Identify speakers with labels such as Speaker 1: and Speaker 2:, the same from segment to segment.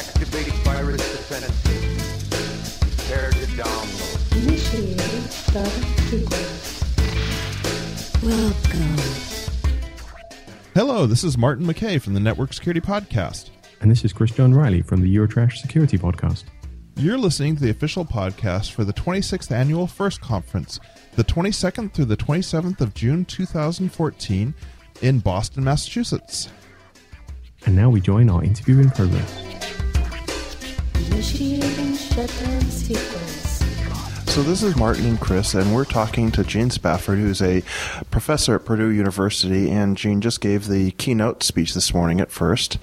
Speaker 1: Activating virus defense system. Prepare to download.
Speaker 2: Initiating startup sequence.
Speaker 3: Welcome.
Speaker 4: Hello, this is Martin McKeay from the Network Security Podcast.
Speaker 5: And this is Chris John Riley from the Eurotrash Security Podcast.
Speaker 4: You're listening to the official podcast for the 26th Annual FIRST Conference, the 22nd through the 27th of June 2014 in Boston, Massachusetts.
Speaker 5: And now we join our interview in progress.
Speaker 2: Initiating shutdown sequence.
Speaker 6: So this is Martin and Chris, and we're talking to Gene Spafford, who's a professor at Purdue University, and Gene just gave the keynote speech this morning at first.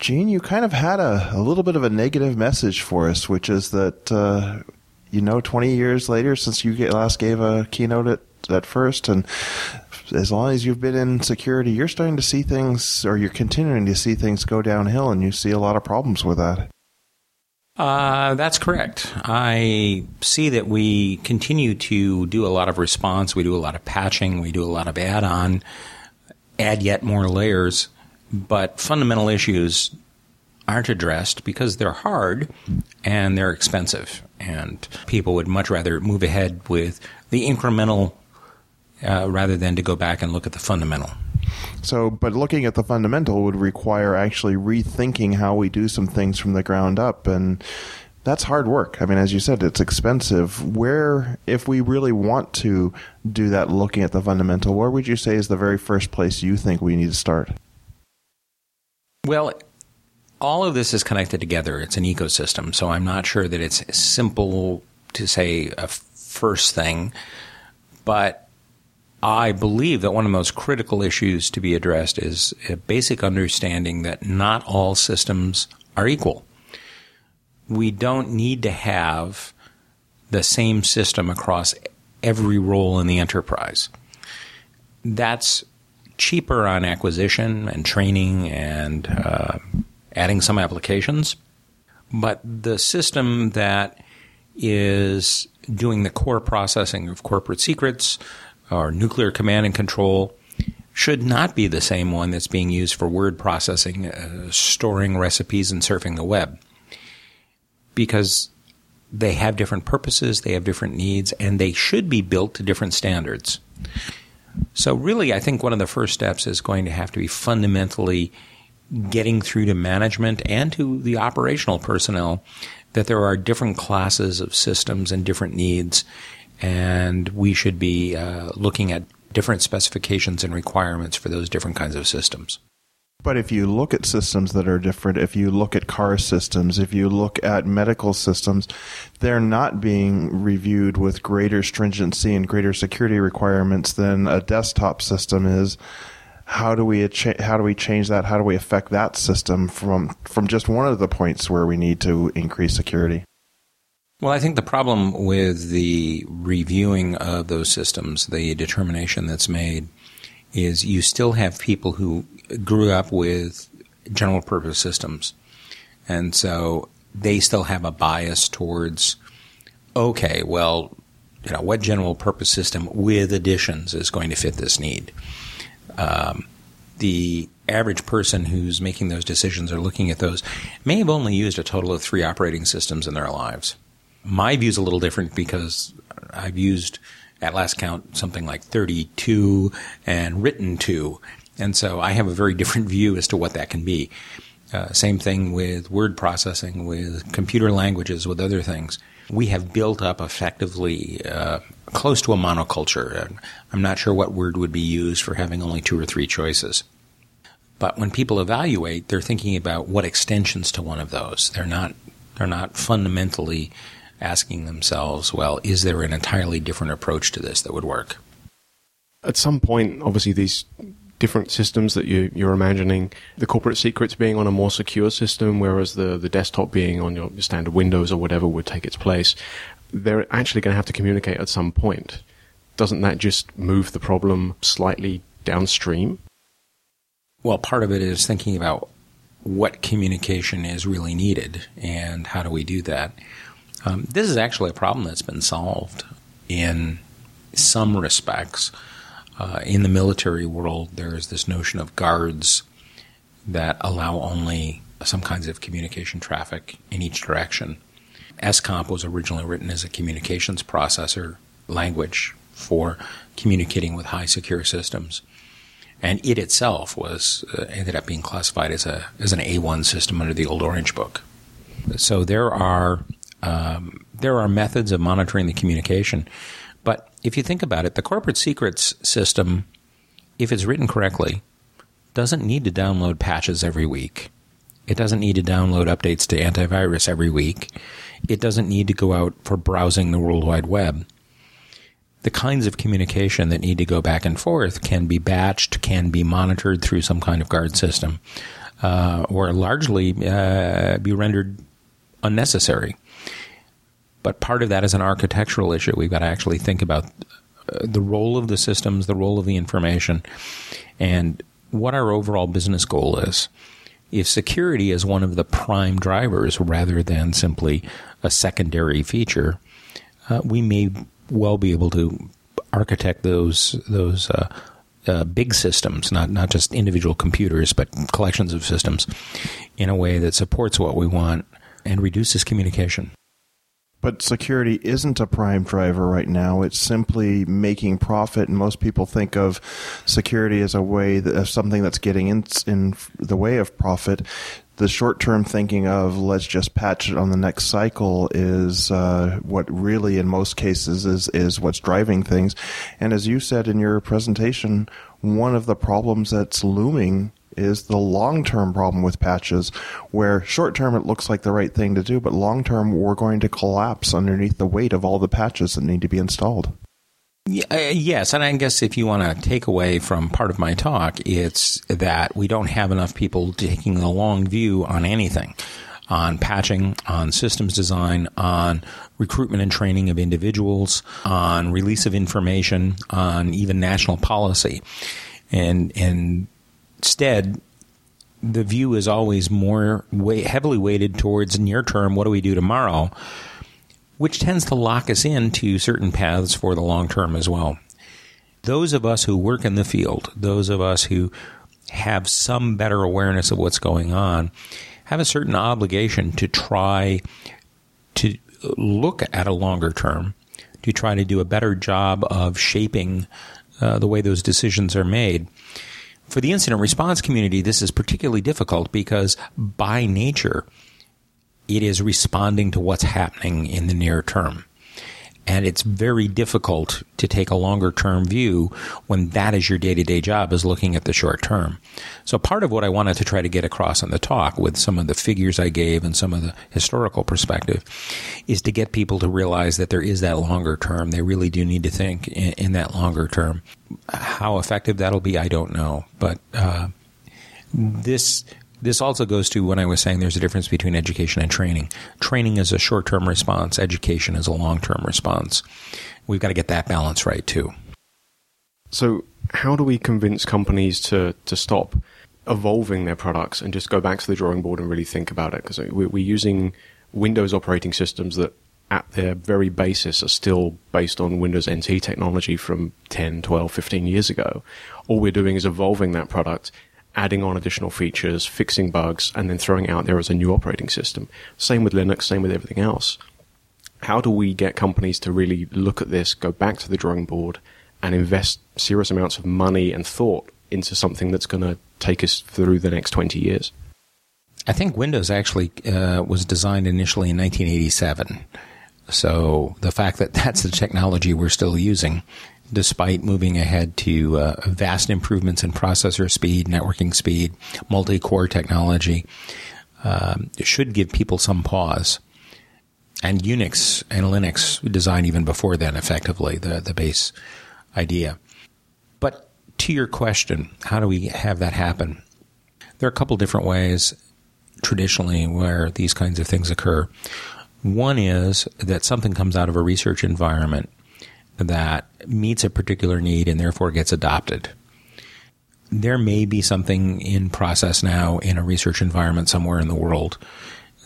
Speaker 6: Gene, you kind of had a, a little bit of a negative message for us, which is that, uh, you know, 20 years later since you last gave a keynote at, at first, and as long as you've been in security, you're starting to see things, or you're continuing to see things go downhill, and you see a lot of problems with that.
Speaker 7: Uh, that's correct. I see that we continue to do a lot of response. We do a lot of patching. We do a lot of add on, add yet more layers. But fundamental issues aren't addressed because they're hard and they're expensive. And people would much rather move ahead with the incremental uh, rather than to go back and look at the fundamental.
Speaker 6: So, but looking at the fundamental would require actually rethinking how we do some things from the ground up. And that's hard work. I mean, as you said, it's expensive. Where, if we really want to do that looking at the fundamental, where would you say is the very first place you think we need to start?
Speaker 7: Well, all of this is connected together. It's an ecosystem. So I'm not sure that it's simple to say a first thing, but I believe that one of the most critical issues to be addressed is a basic understanding that not all systems are equal. We don't need to have the same system across every role in the enterprise. That's cheaper on acquisition and training and uh, adding some applications. But the system that is doing the core processing of corporate secrets or nuclear command and control should not be the same one that's being used for word processing, uh, storing recipes, and surfing the web. Because they have different purposes, they have different needs, and they should be built to different standards. So, really, I think one of the first steps is going to have to be fundamentally getting through to management and to the operational personnel that there are different classes of systems and different needs, and we should be uh, looking at different specifications and requirements for those different kinds of systems.
Speaker 6: But if you look at systems that are different, if you look at car systems, if you look at medical systems, they're not being reviewed with greater stringency and greater security requirements than a desktop system is. How do we how do we change that? How do we affect that system from from just one of the points where we need to increase security?
Speaker 7: Well, I think the problem with the reviewing of those systems, the determination that's made, is you still have people who grew up with general purpose systems. And so they still have a bias towards, okay, well, you know, what general purpose system with additions is going to fit this need? Um, the average person who's making those decisions or looking at those may have only used a total of three operating systems in their lives. My view is a little different because I've used, at last count, something like 32 and written two. And so I have a very different view as to what that can be. Uh, same thing with word processing, with computer languages, with other things. We have built up effectively uh, close to a monoculture. I'm not sure what word would be used for having only two or three choices. But when people evaluate, they're thinking about what extensions to one of those. They're not they're not fundamentally asking themselves, well, is there an entirely different approach to this that would work?
Speaker 5: At some point, obviously, these different systems that you, you're imagining, the corporate secrets being on a more secure system, whereas the, the desktop being on your standard Windows or whatever would take its place, they're actually going to have to communicate at some point. Doesn't that just move the problem slightly downstream?
Speaker 7: Well, part of it is thinking about what communication is really needed and how do we do that. Um, this is actually a problem that's been solved in some respects. Uh, in the military world, there is this notion of guards that allow only some kinds of communication traffic in each direction. SCOMP was originally written as a communications processor language for communicating with high secure systems. And it itself was uh, ended up being classified as a as an A1 system under the old Orange Book. So there are um, there are methods of monitoring the communication, but if you think about it, the corporate secrets system, if it's written correctly, doesn't need to download patches every week. It doesn't need to download updates to antivirus every week. It doesn't need to go out for browsing the World Wide Web. The kinds of communication that need to go back and forth can be batched, can be monitored through some kind of guard system, uh, or largely uh, be rendered unnecessary. But part of that is an architectural issue. We've got to actually think about uh, the role of the systems, the role of the information, and what our overall business goal is. If security is one of the prime drivers rather than simply a secondary feature, uh, we may well be able to architect those those uh, uh, big systems, not not just individual computers, but collections of systems, in a way that supports what we want and reduces communication.
Speaker 6: But security isn't a prime driver right now. It's simply making profit, and most people think of security as a way of something that's getting in, in the way of profit. The short-term thinking of let's just patch it on the next cycle is uh, what really, in most cases, is is what's driving things. And as you said in your presentation, one of the problems that's looming is the long term problem with patches, where short term it looks like the right thing to do, but long term we're going to collapse underneath the weight of all the patches that need to be installed.
Speaker 7: Uh, yes, and I guess if you want to take away from part of my talk, it's that we don't have enough people taking the long view on anything on patching, on systems design, on recruitment and training of individuals, on release of information, on even national policy. And, and instead, the view is always more heavily weighted towards near term, what do we do tomorrow, which tends to lock us into certain paths for the long term as well. Those of us who work in the field, those of us who have some better awareness of what's going on, have a certain obligation to try to look at a longer term, to try to do a better job of shaping uh, the way those decisions are made. For the incident response community, this is particularly difficult because by nature, it is responding to what's happening in the near term. And it's very difficult to take a longer term view when that is your day to day job is looking at the short term. So part of what I wanted to try to get across in the talk with some of the figures I gave and some of the historical perspective is to get people to realize that there is that longer term. They really do need to think in, in that longer term. How effective that'll be, I don't know. But, uh, this this also goes to when I was saying there's a difference between education and training. Training is a short term response, education is a long term response. We've got to get that balance right too.
Speaker 5: So, how do we convince companies to, to stop evolving their products and just go back to the drawing board and really think about it? Because we're using Windows operating systems that at their very basis are still based on Windows NT technology from 10, 12, 15 years ago. All we're doing is evolving that product adding on additional features, fixing bugs, and then throwing out there as a new operating system. Same with Linux, same with everything else. How do we get companies to really look at this, go back to the drawing board, and invest serious amounts of money and thought into something that's going to take us through the next 20 years?
Speaker 7: I think Windows actually uh, was designed initially in 1987. So the fact that that's the technology we're still using despite moving ahead to uh, vast improvements in processor speed, networking speed, multi core technology, um, should give people some pause. And Unix and Linux designed even before then, effectively, the, the base idea. But to your question, how do we have that happen? There are a couple different ways traditionally where these kinds of things occur. One is that something comes out of a research environment that meets a particular need and therefore gets adopted. There may be something in process now in a research environment somewhere in the world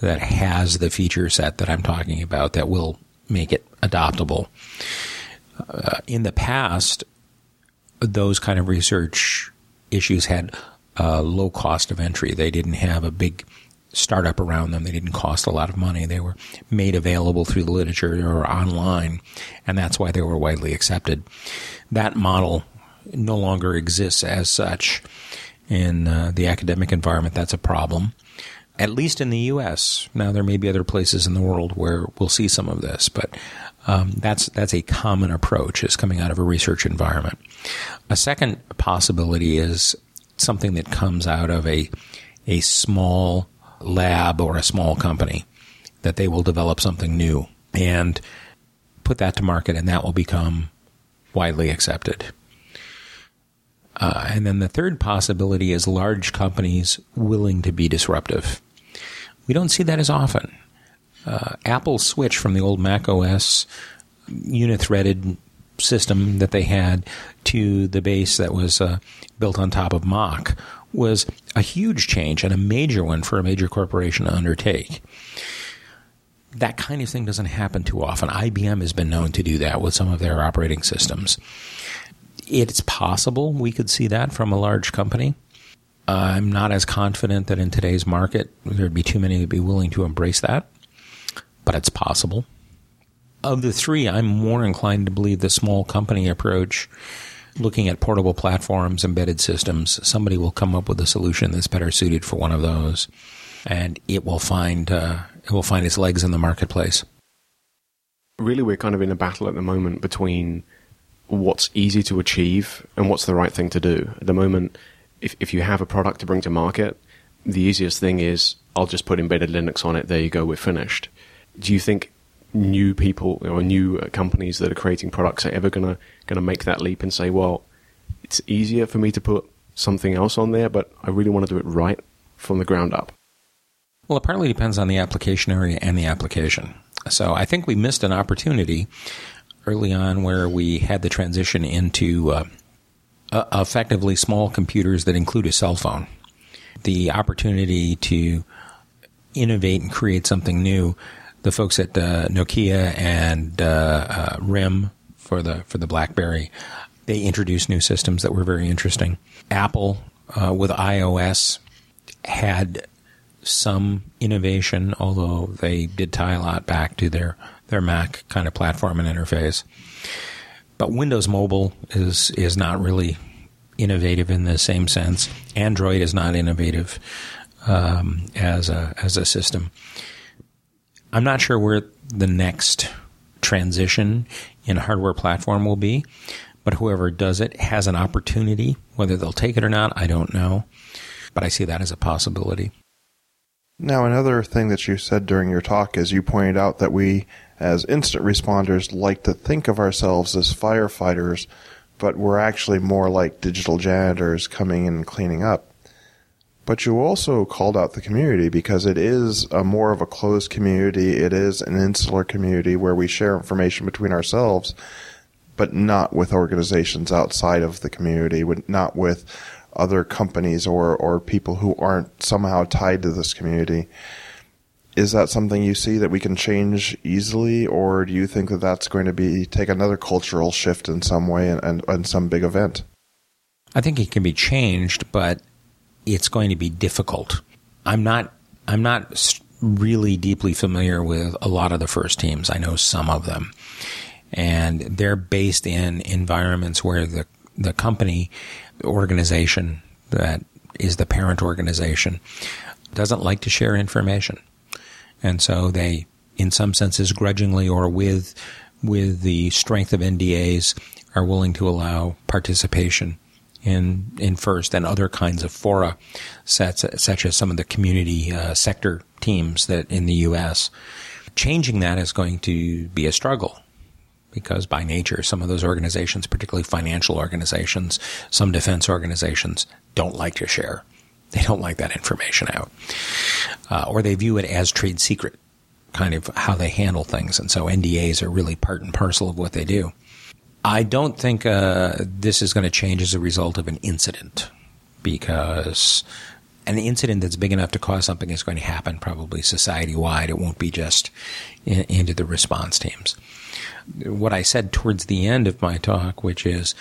Speaker 7: that has the feature set that I'm talking about that will make it adoptable. Uh, in the past, those kind of research issues had a low cost of entry. They didn't have a big startup around them. They didn't cost a lot of money. They were made available through the literature or online, and that's why they were widely accepted. That model no longer exists as such in uh, the academic environment. That's a problem. At least in the U.S. Now there may be other places in the world where we'll see some of this, but um, that's that's a common approach is coming out of a research environment. A second possibility is something that comes out of a a small lab or a small company that they will develop something new and put that to market, and that will become widely accepted. Uh, and then the third possibility is large companies willing to be disruptive. We don't see that as often. Uh, Apple switched from the old Mac OS unithreaded system that they had to the base that was uh, built on top of Mach was a huge change and a major one for a major corporation to undertake. That kind of thing doesn't happen too often. IBM has been known to do that with some of their operating systems. It's possible we could see that from a large company. Uh, I'm not as confident that in today's market there'd be too many to be willing to embrace that, but it's possible. Of the three, I'm more inclined to believe the small company approach, looking at portable platforms, embedded systems. Somebody will come up with a solution that's better suited for one of those, and it will find uh, it will find its legs in the marketplace.
Speaker 5: Really, we're kind of in a battle at the moment between what's easy to achieve and what's the right thing to do. At the moment, if, if you have a product to bring to market, the easiest thing is I'll just put embedded Linux on it. There you go, we're finished. Do you think new people or new companies that are creating products are ever gonna gonna make that leap and say, well, it's easier for me to put something else on there, but I really want to do it right from the ground up?
Speaker 7: Well, it partly depends on the application area and the application. So I think we missed an opportunity early on where we had the transition into uh, uh, effectively small computers that include a cell phone. The opportunity to innovate and create something new the folks at uh, Nokia and uh, uh, RIM for the for the BlackBerry, they introduced new systems that were very interesting. Apple uh, with iOS had some innovation, although they did tie a lot back to their their Mac kind of platform and interface. But Windows Mobile is is not really innovative in the same sense. Android is not innovative um, as a as a system. I'm not sure where the next transition in hardware platform will be, but whoever does it has an opportunity. Whether they'll take it or not, I don't know. But I see that as a possibility.
Speaker 6: Now, another thing that you said during your talk is you pointed out that we, as incident responders, like to think of ourselves as firefighters, but we're actually more like digital janitors coming in and cleaning up. But you also called out the community because it is a more of a closed community. It is an insular community where we share information between ourselves, but not with organizations outside of the community, not with other companies or, or people who aren't somehow tied to this community. Is that something you see that we can change easily, or do you think that that's going to be take another cultural shift in some way and, and, and some big event?
Speaker 7: I think it can be changed, but it's going to be difficult. I'm not I'm not really deeply familiar with a lot of the first teams. I know some of them. And they're based in environments where the the company the organization that is the parent organization doesn't like to share information. And so they in some senses grudgingly or with with the strength of NDAs are willing to allow participation in in FIRST and other kinds of fora sets, such as some of the community uh, sector teams that in the U.S. Changing that is going to be a struggle because by nature, some of those organizations, particularly financial organizations, some defense organizations, don't like to share. They don't like that information out, uh, or they view it as trade secret, kind of how they handle things, and so NDAs are really part and parcel of what they do. I don't think uh, this is going to change as a result of an incident because an incident that's big enough to cause something is going to happen probably society wide. It won't be just in, into the response teams. What I said towards the end of my talk, which is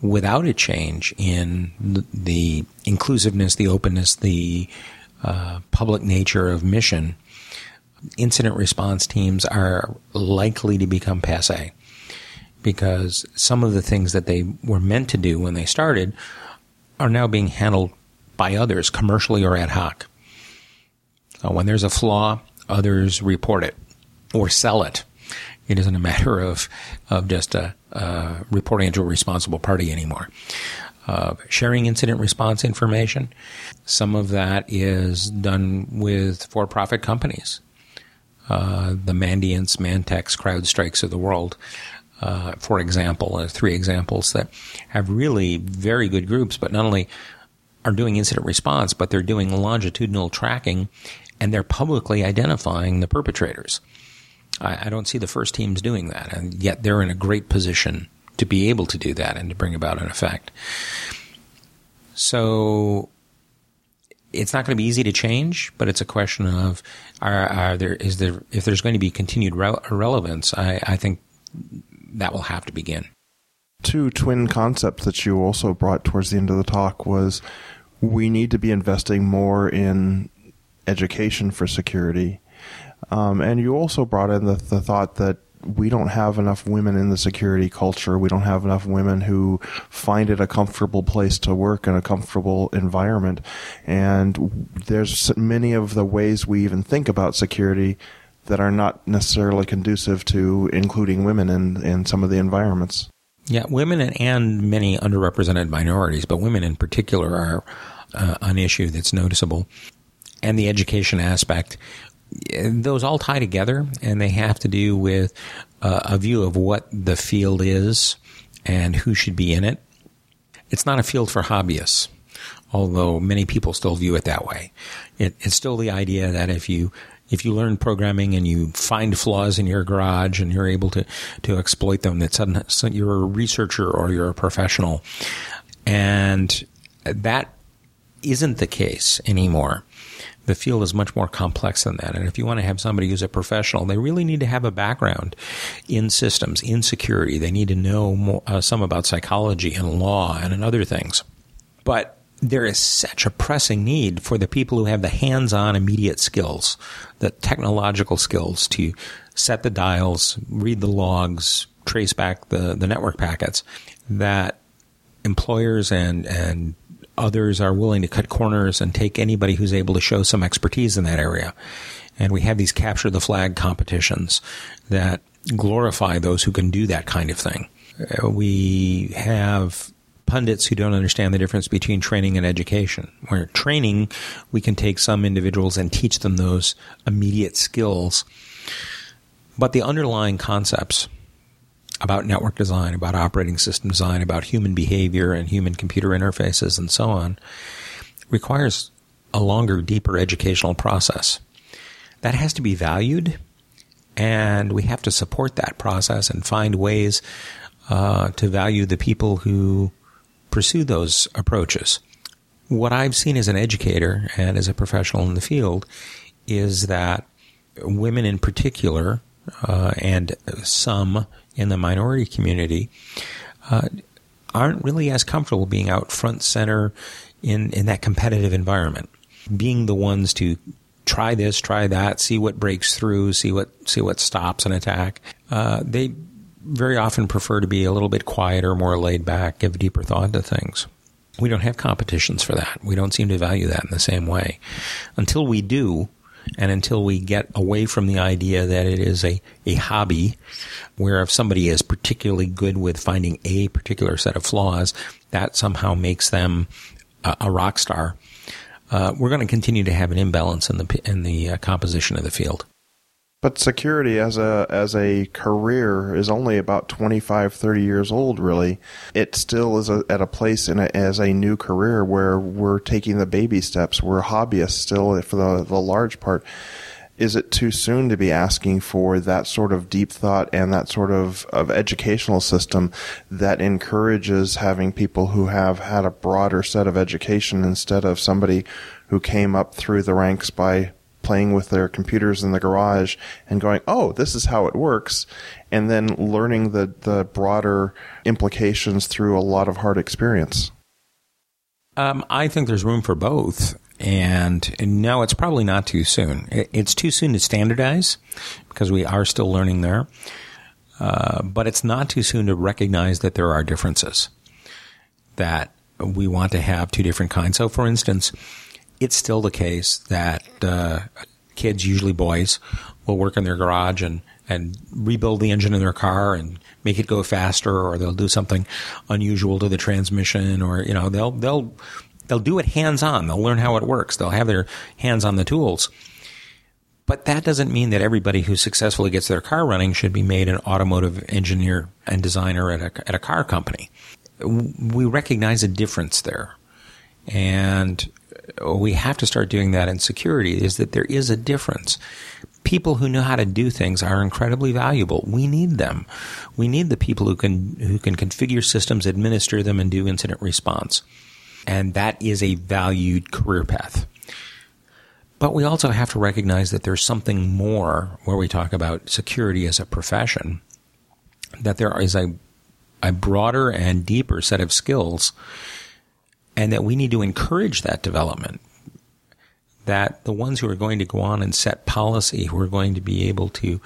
Speaker 7: without a change in the inclusiveness, the openness, the uh, public nature of mission, incident response teams are likely to become passe because some of the things that they were meant to do when they started are now being handled by others, commercially or ad hoc. Uh, when there's a flaw, others report it or sell it. It isn't a matter of of just uh, uh, reporting it to a responsible party anymore. Sharing incident response information, some of that is done with for-profit companies. Uh, the Mandiants, ManTechs, CrowdStrikes of the world, uh, for example, uh, three examples that have really very good groups, but not only are doing incident response, but they're doing longitudinal tracking and they're publicly identifying the perpetrators. I, I don't see the first teams doing that, and yet they're in a great position to be able to do that and to bring about an effect. So it's not going to be easy to change, but it's a question of are, are there is there if there's going to be continued re- relevance, I, I think that will have to begin.
Speaker 6: Two twin concepts that you also brought towards the end of the talk was we need to be investing more in education for security. Um, and you also brought in the, the thought that we don't have enough women in the security culture. We don't have enough women who find it a comfortable place to work and a comfortable environment. And there's many of the ways we even think about security that are not necessarily conducive to including women in, in some of the environments.
Speaker 7: Yeah, women and many underrepresented minorities, but women in particular are uh, an issue that's noticeable. And the education aspect, those all tie together, and they have to do with uh, a view of what the field is and who should be in it. It's not a field for hobbyists, although many people still view it that way. It, it's still the idea that if you if you learn programming and you find flaws in your garage and you're able to, to exploit them, that suddenly you're a researcher or you're a professional. And that isn't the case anymore. The field is much more complex than that. And if you want to have somebody who's a professional, they really need to have a background in systems, in security. They need to know more, uh, some about psychology and law and other things. But there is such a pressing need for the people who have the hands-on immediate skills, the technological skills to set the dials, read the logs, trace back the, the network packets that employers and, and others are willing to cut corners and take anybody who's able to show some expertise in that area. And we have these capture the flag competitions that glorify those who can do that kind of thing. Uh, we have pundits who don't understand the difference between training and education. Where training, we can take some individuals and teach them those immediate skills. But the underlying concepts about network design, about operating system design, about human behavior and human computer interfaces and so on requires a longer, deeper educational process. That has to be valued, and we have to support that process and find ways uh, to value the people who pursue those approaches. What I've seen as an educator and as a professional in the field is that women in particular, uh, and some in the minority community, uh, aren't really as comfortable being out front center in, in that competitive environment. Being the ones to try this, try that, see what breaks through, see what see what stops an attack. Uh, they very often prefer to be a little bit quieter, more laid back, give deeper thought to things. We don't have competitions for that. We don't seem to value that in the same way. Until we do, and until we get away from the idea that it is a, a hobby, where if somebody is particularly good with finding a particular set of flaws, that somehow makes them a, a rock star, uh, we're going to continue to have an imbalance in the in the uh, composition of the field.
Speaker 6: But security as a as a career is only about 25, 30 years old. Really, it still is a, at a place in a, as a new career where we're taking the baby steps. We're hobbyists still for the the large part. Is it too soon to be asking for that sort of deep thought and that sort of, of educational system that encourages having people who have had a broader set of education instead of somebody who came up through the ranks by playing with their computers in the garage and going, oh, this is how it works, and then learning the, the broader implications through a lot of hard experience.
Speaker 7: Um, I think there's room for both. And, and no, it's probably not too soon. It, it's too soon to standardize because we are still learning there. Uh, but it's not too soon to recognize that there are differences, that we want to have two different kinds. So, for instance, it's still the case that uh, kids, usually boys, will work in their garage and, and rebuild the engine in their car and make it go faster, or they'll do something unusual to the transmission, or you know they'll they'll they'll do it hands on. They'll learn how it works. They'll have their hands on the tools. But that doesn't mean that everybody who successfully gets their car running should be made an automotive engineer and designer at a, at a car company. We recognize a difference there. And we have to start doing that in security is that there is a difference. People who know how to do things are incredibly valuable. We need them. We need the people who can who can configure systems, administer them, and do incident response. And that is a valued career path. But we also have to recognize that there's something more where we talk about security as a profession, that there is a, a broader and deeper set of skills, and that we need to encourage that development. That the ones who are going to go on and set policy, who are going to be able to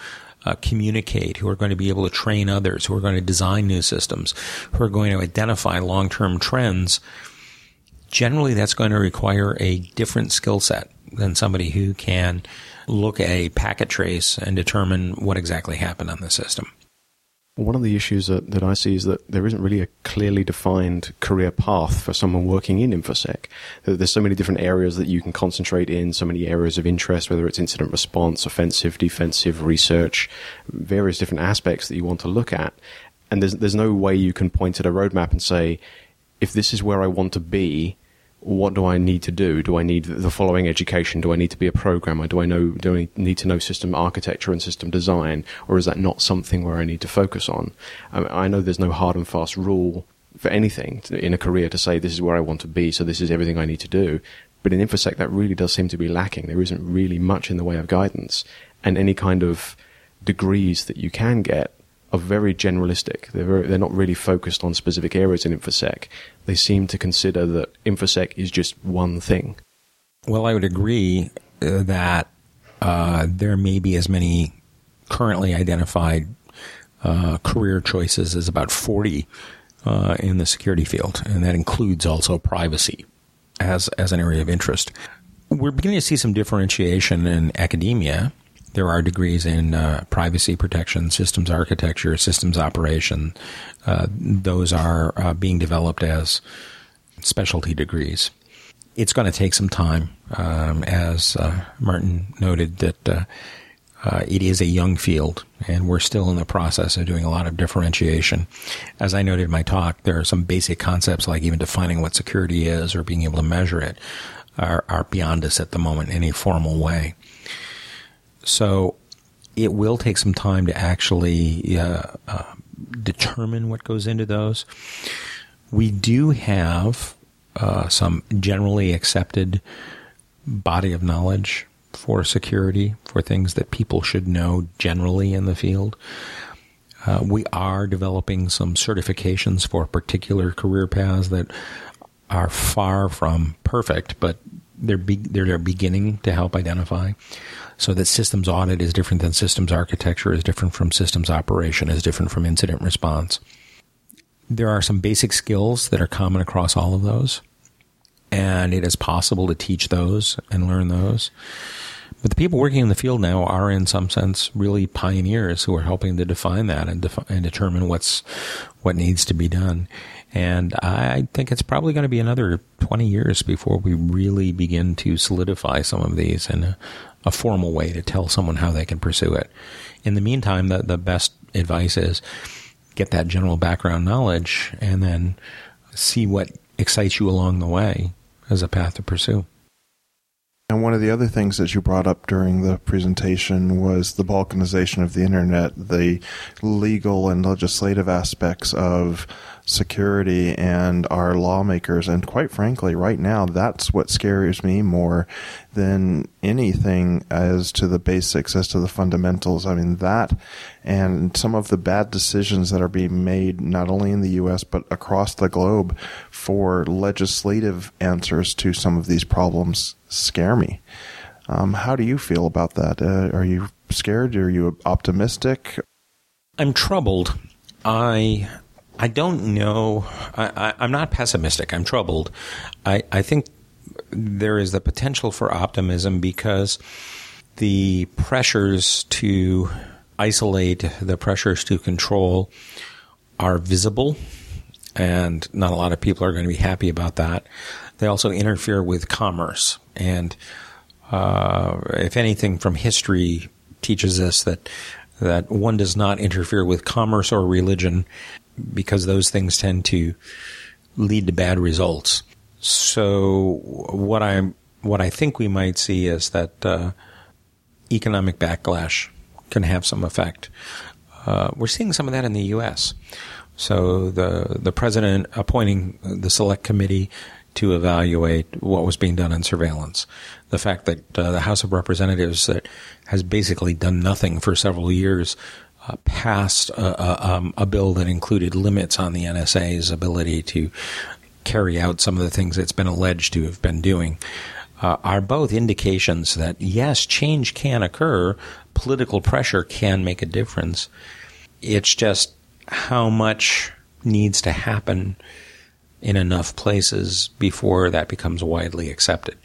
Speaker 7: uh, communicate, who are going to be able to train others, who are going to design new systems, who are going to identify long term trends, generally that's going to require a different skill set than somebody who can look at a packet trace and determine what exactly happened on the system.
Speaker 5: One of the issues that, that I see is that there isn't really a clearly defined career path for someone working in InfoSec. There's so many different areas that you can concentrate in, so many areas of interest, whether it's incident response, offensive, defensive, research, various different aspects that you want to look at. And there's, there's no way you can point at a roadmap and say, if this is where I want to be, what do I need to do? Do I need the following education? Do I need to be a programmer? Do I know? Do I need to know system architecture and system design, or is that not something where I need to focus on? Um, I, know there's no hard and fast rule for anything in a career to say this is where I want to be, so this is everything I need to do. But in infosec, that really does seem to be lacking. There isn't really much in the way of guidance, and any kind of degrees that you can get are very generalistic. They're very, they're not really focused on specific areas in infosec. They seem to consider that infosec is just one thing.
Speaker 7: Well, I would agree uh, that uh, there may be as many currently identified uh, career choices as about 40 uh, in the security field, and that includes also privacy as as an area of interest. We're beginning to see some differentiation in academia there are degrees in uh, privacy protection, systems architecture, systems operation. Uh, those are uh, being developed as specialty degrees. It's going to take some time, um, as uh, Martin noted, that uh, uh, it is a young field, and we're still in the process of doing a lot of differentiation. As I noted in my talk, there are some basic concepts like even defining what security is or being able to measure it are, are beyond us at the moment in a formal way. So it will take some time to actually uh, uh, determine what goes into those. We do have uh, some generally accepted body of knowledge for security, for things that people should know generally in the field. Uh, we are developing some certifications for particular career paths that are far from perfect, but they're be- they're beginning to help identify. So that systems audit is different than systems architecture, is different from systems operation, is different from incident response. There are some basic skills that are common across all of those, and it is possible to teach those and learn those. But the people working in the field now are, in some sense, really pioneers who are helping to define that and, defi- and determine what's what needs to be done. And I think it's probably going to be another 20 years before we really begin to solidify some of these in a, a formal way to tell someone how they can pursue it. In the meantime, the, the best advice is get that general background knowledge and then see what excites you along the way as a path to pursue.
Speaker 6: And one of the other things that you brought up during the presentation was the balkanization of the internet, the legal and legislative aspects of security and our lawmakers. And quite frankly, right now, that's what scares me more than anything as to the basics, as to the fundamentals. I mean, that and some of the bad decisions that are being made, not only in the U.S., but across the globe for legislative answers to some of these problems scare me. Um, how do you feel about that? Uh, are you scared? Are you optimistic?
Speaker 7: I'm troubled. I I don't know. I, am not pessimistic. I'm troubled. I, I think there is the potential for optimism because the pressures to isolate, the pressures to control are visible, and not a lot of people are going to be happy about that. They also interfere with commerce. And uh, if anything from history teaches us that that one does not interfere with commerce or religion because those things tend to lead to bad results. So what I what I think we might see is that uh, economic backlash can have some effect. Uh, we're seeing some of that in the U.S. So the the president appointing the select committee to evaluate what was being done in surveillance. The fact that uh, the House of Representatives that has basically done nothing for several years uh, passed a, a, um, a, bill that included limits on the NSA's ability to carry out some of the things it's been alleged to have been doing. Uh, are both indications that yes, change can occur, political pressure can make a difference. It's just how much needs to happen in enough places before that becomes widely accepted.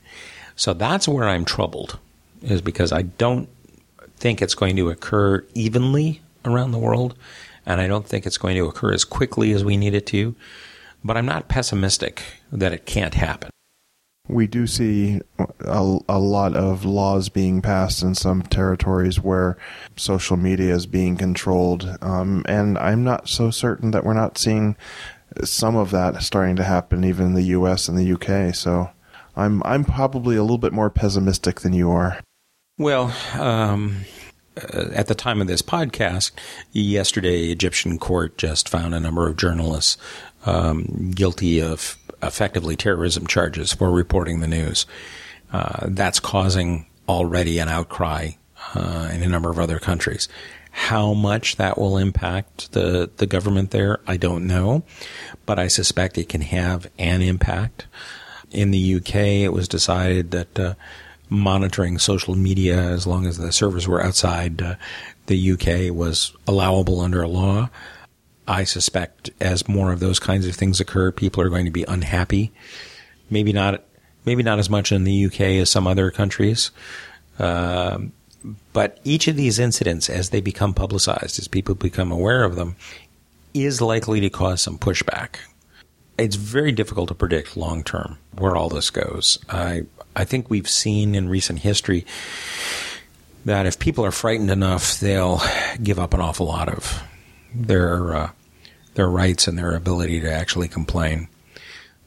Speaker 7: So that's where I'm troubled, is because I don't think it's going to occur evenly around the world, and I don't think it's going to occur as quickly as we need it to. But I'm not pessimistic that it can't happen.
Speaker 6: We do see a, a lot of laws being passed in some territories where social media is being controlled, um, and I'm not so certain that we're not seeing some of that starting to happen even in the U.S. and the U.K. So I'm I'm probably a little bit more pessimistic than you are.
Speaker 7: Well, um, uh, at the time of this podcast, yesterday, Egyptian court just found a number of journalists um, guilty of effectively terrorism charges for reporting the news. Uh, that's causing already an outcry uh, in a number of other countries. How much that will impact the, the government there, I don't know, but I suspect it can have an impact. In the UK, it was decided that uh, monitoring social media, as long as the servers were outside uh, the UK, was allowable under a law. I suspect as more of those kinds of things occur, people are going to be unhappy. Maybe not, maybe not as much in the UK as some other countries. Um, but each of these incidents, as they become publicized, as people become aware of them, is likely to cause some pushback. It's very difficult to predict long term where all this goes. I I think we've seen in recent history that if people are frightened enough, they'll give up an awful lot of their uh, their rights and their ability to actually complain.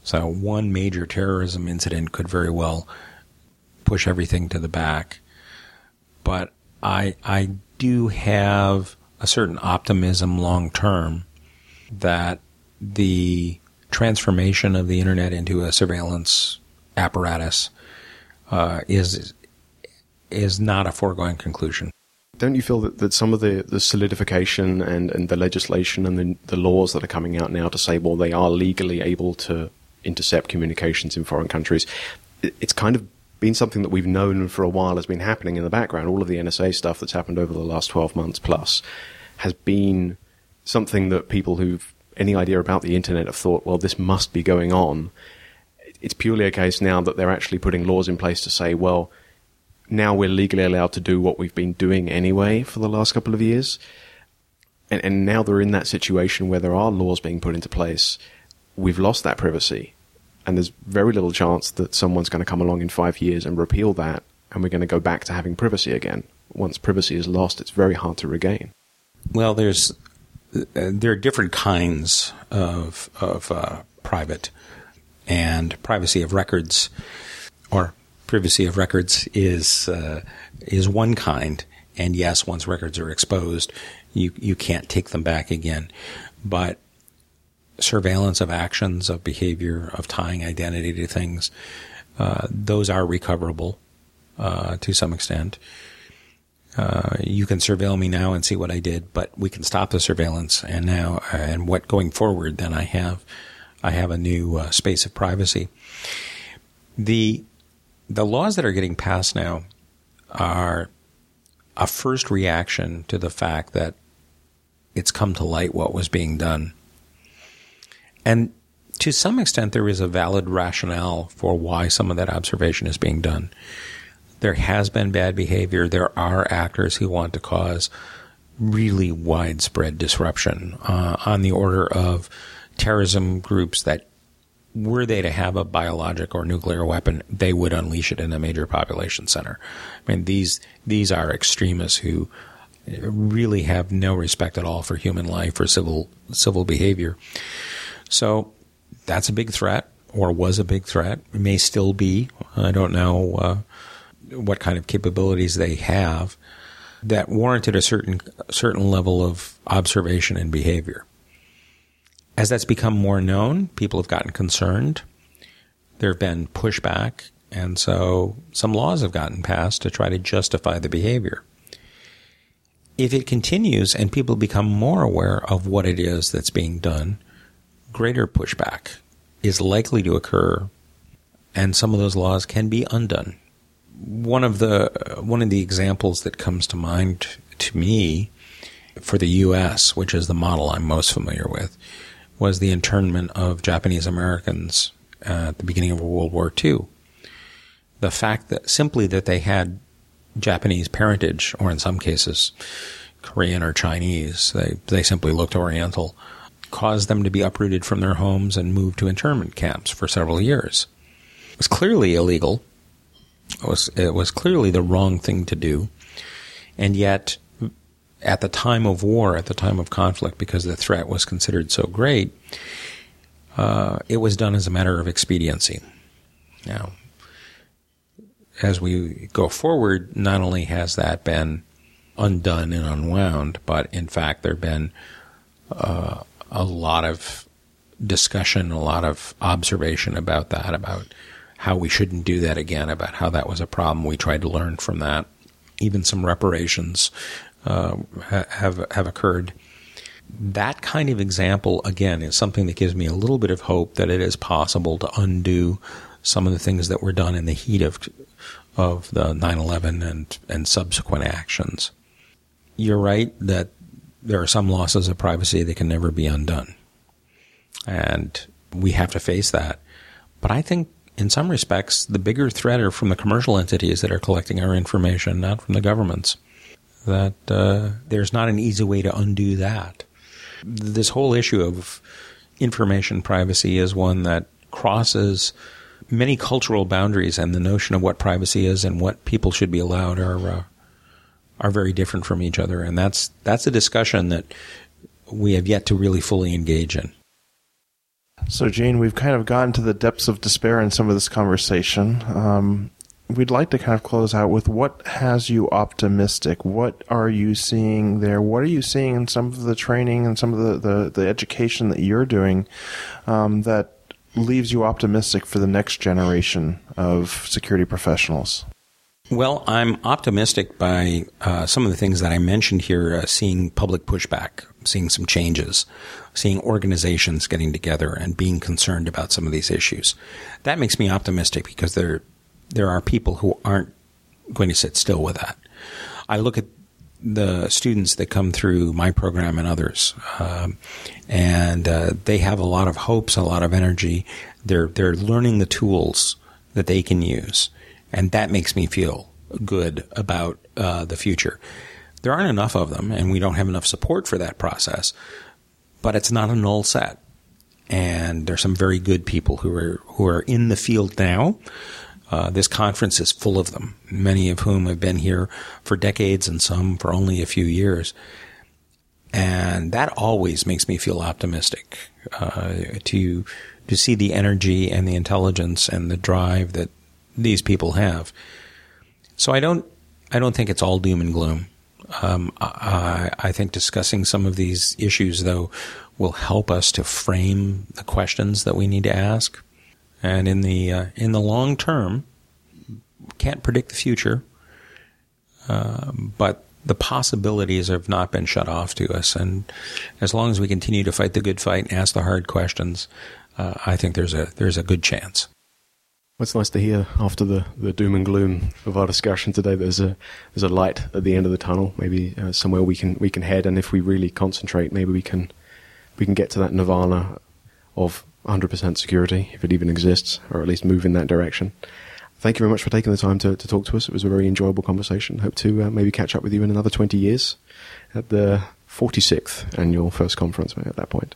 Speaker 7: So one major terrorism incident could very well push everything to the back but I I do have a certain optimism long term that the transformation of the internet into a surveillance apparatus uh, is is not a foregone conclusion.
Speaker 5: Don't you feel that, that some of the, the solidification and, and the legislation and the, the laws that are coming out now to say, well, they are legally able to intercept communications in foreign countries, it's kind of been something that we've known for a while has been happening in the background. All of the NSA stuff that's happened over the last 12 months plus has been something that people who've any idea about the internet have thought, well, this must be going on. It's purely a case now that they're actually putting laws in place to say, well, now we're legally allowed to do what we've been doing anyway for the last couple of years. And, and now they're in that situation where there are laws being put into place. We've lost that privacy and there's very little chance that someone's going to come along in five years and repeal that, and we're going to go back to having privacy again. Once privacy is lost, it's very hard to regain.
Speaker 7: Well, there's uh, there are different kinds of of uh, private and privacy of records, or privacy of records is uh, is one kind. And yes, once records are exposed, you you can't take them back again. But surveillance of actions, of behavior, of tying identity to things, uh, those are recoverable uh, to some extent. Uh, you can surveil me now and see what I did, but we can stop the surveillance. And now, and what going forward, then I have, I have a new uh, space of privacy. The the laws that are getting passed now are a first reaction to the fact that it's come to light what was being done. And to some extent, there is a valid rationale for why some of that observation is being done. There has been bad behavior. There are actors who want to cause really widespread disruption uh, on the order of terrorism groups that were they to have a biologic or nuclear weapon, they would unleash it in a major population center. I mean, these these are extremists who really have no respect at all for human life or civil civil behavior. So that's a big threat, or was a big threat. It may still be. I don't know uh, what kind of capabilities they have that warranted a certain certain level of observation and behavior. As that's become more known, people have gotten concerned. There have been pushback, and so some laws have gotten passed to try to justify the behavior. If it continues and people become more aware of what it is that's being done, greater pushback is likely to occur, and some of those laws can be undone. One of the one of the examples that comes to mind to me for the U.S., which is the model I'm most familiar with, was the internment of Japanese Americans at the beginning of World War II. The fact that simply that they had Japanese parentage, or in some cases Korean or Chinese, they they simply looked Oriental, caused them to be uprooted from their homes and moved to internment camps for several years. It was clearly illegal. It was it was clearly the wrong thing to do, and yet at the time of war, at the time of conflict, because the threat was considered so great, uh, it was done as a matter of expediency. Now, as we go forward, not only has that been undone and unwound, but in fact, there have been uh, a lot of discussion, a lot of observation about that, about how we shouldn't do that again, about how that was a problem. We tried to learn from that. Even some reparations uh, have have occurred. That kind of example, again, is something that gives me a little bit of hope that it is possible to undo some of the things that were done in the heat of of the 9/11 and and subsequent actions. You're right that there are some losses of privacy that can never be undone, and we have to face that. But I think in some respects, the bigger threat are from the commercial entities that are collecting our information, not from the governments that uh, there's not an easy way to undo that. This whole issue of information privacy is one that crosses many cultural boundaries, and the notion of what privacy is and what people should be allowed are uh, are very different from each other, and that's that's a discussion that we have yet to really fully engage in.
Speaker 6: So, Jane, we've kind of gotten to the depths of despair in some of this conversation. Um, we'd like to kind of close out with what has you optimistic? What are you seeing there? What are you seeing in some of the training and some of the, the, the education that you're doing um, that leaves you optimistic for the next generation of security professionals?
Speaker 7: Well, I'm optimistic by uh, some of the things that I mentioned here, uh, seeing public pushback, seeing some changes, seeing organizations getting together and being concerned about some of these issues. That makes me optimistic because there there are people who aren't going to sit still with that. I look at the students that come through my program and others, um, and uh, they have a lot of hopes, a lot of energy. They're they're learning the tools that they can use, and that makes me feel good about uh, the future. There aren't enough of them, and we don't have enough support for that process. But it's not a null set, and there's some very good people who are who are in the field now uh, this conference is full of them, many of whom have been here for decades and some for only a few years. And that always makes me feel optimistic uh, to to see the energy and the intelligence and the drive that these people have. So I don't I don't think it's all doom and gloom. Um, I, I think discussing some of these issues, though, will help us to frame the questions that we need to ask. And in the uh, in the long term, can't predict the future, uh, but the possibilities have not been shut off to us. And as long as we continue to fight the good fight and ask the hard questions, uh, I think there's a there's a good chance.
Speaker 5: It's nice to hear after the, the doom and gloom of our discussion today. There's a there's a light at the end of the tunnel. Maybe uh, somewhere we can we can head, and if we really concentrate, maybe we can we can get to that nirvana of 100% security, if it even exists, or at least move in that direction. Thank you very much for taking the time to, to talk to us. It was a very enjoyable conversation. Hope to uh, maybe catch up with you in another 20 years at the 46th annual first conference at that point.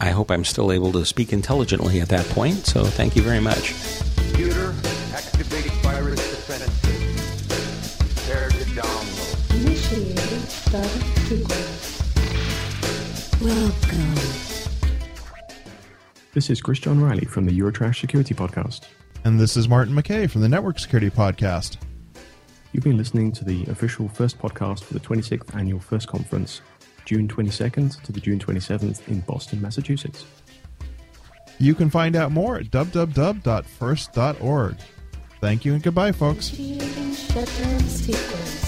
Speaker 7: I hope I'm still able to speak intelligently at that point, so thank you very much.
Speaker 1: Computer activating virus defense. Prepare to download.
Speaker 2: Initiating data sequence.
Speaker 3: Welcome.
Speaker 5: This is Chris John Riley from the Eurotrash Security Podcast.
Speaker 4: And this is Martin McKeay from the Network Security Podcast.
Speaker 5: You've been listening to the official first podcast for the 26th annual First Conference, June 22nd to the June 27th in Boston, Massachusetts.
Speaker 4: You can find out more at www.first.org. Thank you and goodbye, folks.
Speaker 2: Initiating shutdown sequence.